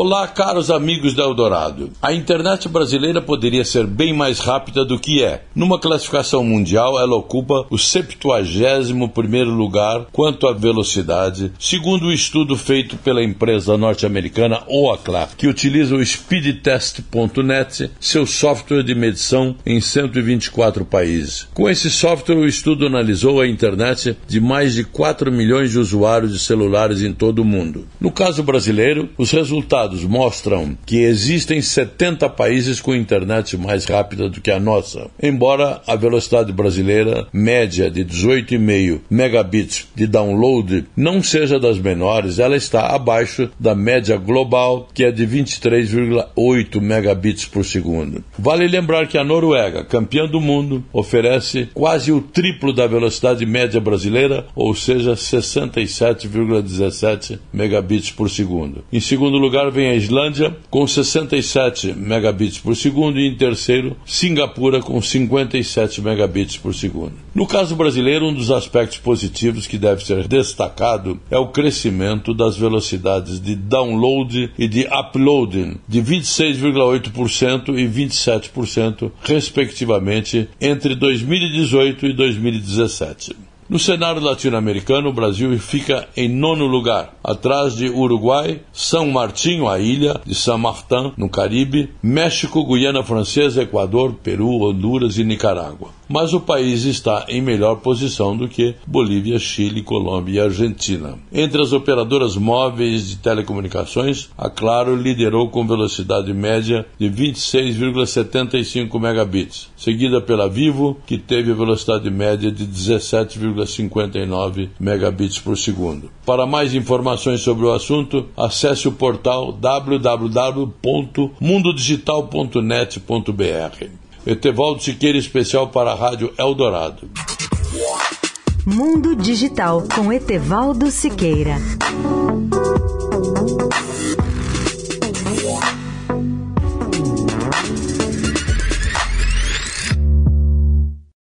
Olá, caros amigos da Eldorado. A internet brasileira poderia ser bem mais rápida do que é. Numa classificação mundial, ela ocupa o 71 lugar quanto à velocidade, segundo o um estudo feito pela empresa norte-americana Ookla, que utiliza o speedtest.net, seu software de medição em 124 países. Com esse software, o estudo analisou a internet de mais de 4 milhões de usuários de celulares em todo o mundo. No caso brasileiro, os resultados dados mostram que existem 70 países com internet mais rápida do que a nossa. Embora a velocidade brasileira média de 18,5 megabits de download não seja das menores, ela está abaixo da média global, que é de 23,8 megabits por segundo. Vale lembrar que a Noruega, campeã do mundo, oferece quase o triplo da velocidade média brasileira, ou seja, 67,17 megabits por segundo. Em segundo lugar, vem a Islândia com 67 megabits por segundo e em terceiro Singapura com 57 megabits por segundo. No caso brasileiro, um dos aspectos positivos que deve ser destacado é o crescimento das velocidades de download e de uploading de 26,8% e 27%, respectivamente, entre 2018 e 2017. No cenário latino-americano, o Brasil fica em nono lugar, atrás de Uruguai, São Martinho, a ilha de São Martin, no Caribe, México, Guiana Francesa, Equador, Peru, Honduras e Nicarágua mas o país está em melhor posição do que Bolívia, Chile, Colômbia e Argentina. Entre as operadoras móveis de telecomunicações, a Claro liderou com velocidade média de 26,75 megabits, seguida pela Vivo, que teve velocidade média de 17,59 megabits por segundo. Para mais informações sobre o assunto, acesse o portal www.mundodigital.net.br. Etevaldo Siqueira, especial para a Rádio Eldorado. Mundo Digital com Etevaldo Siqueira.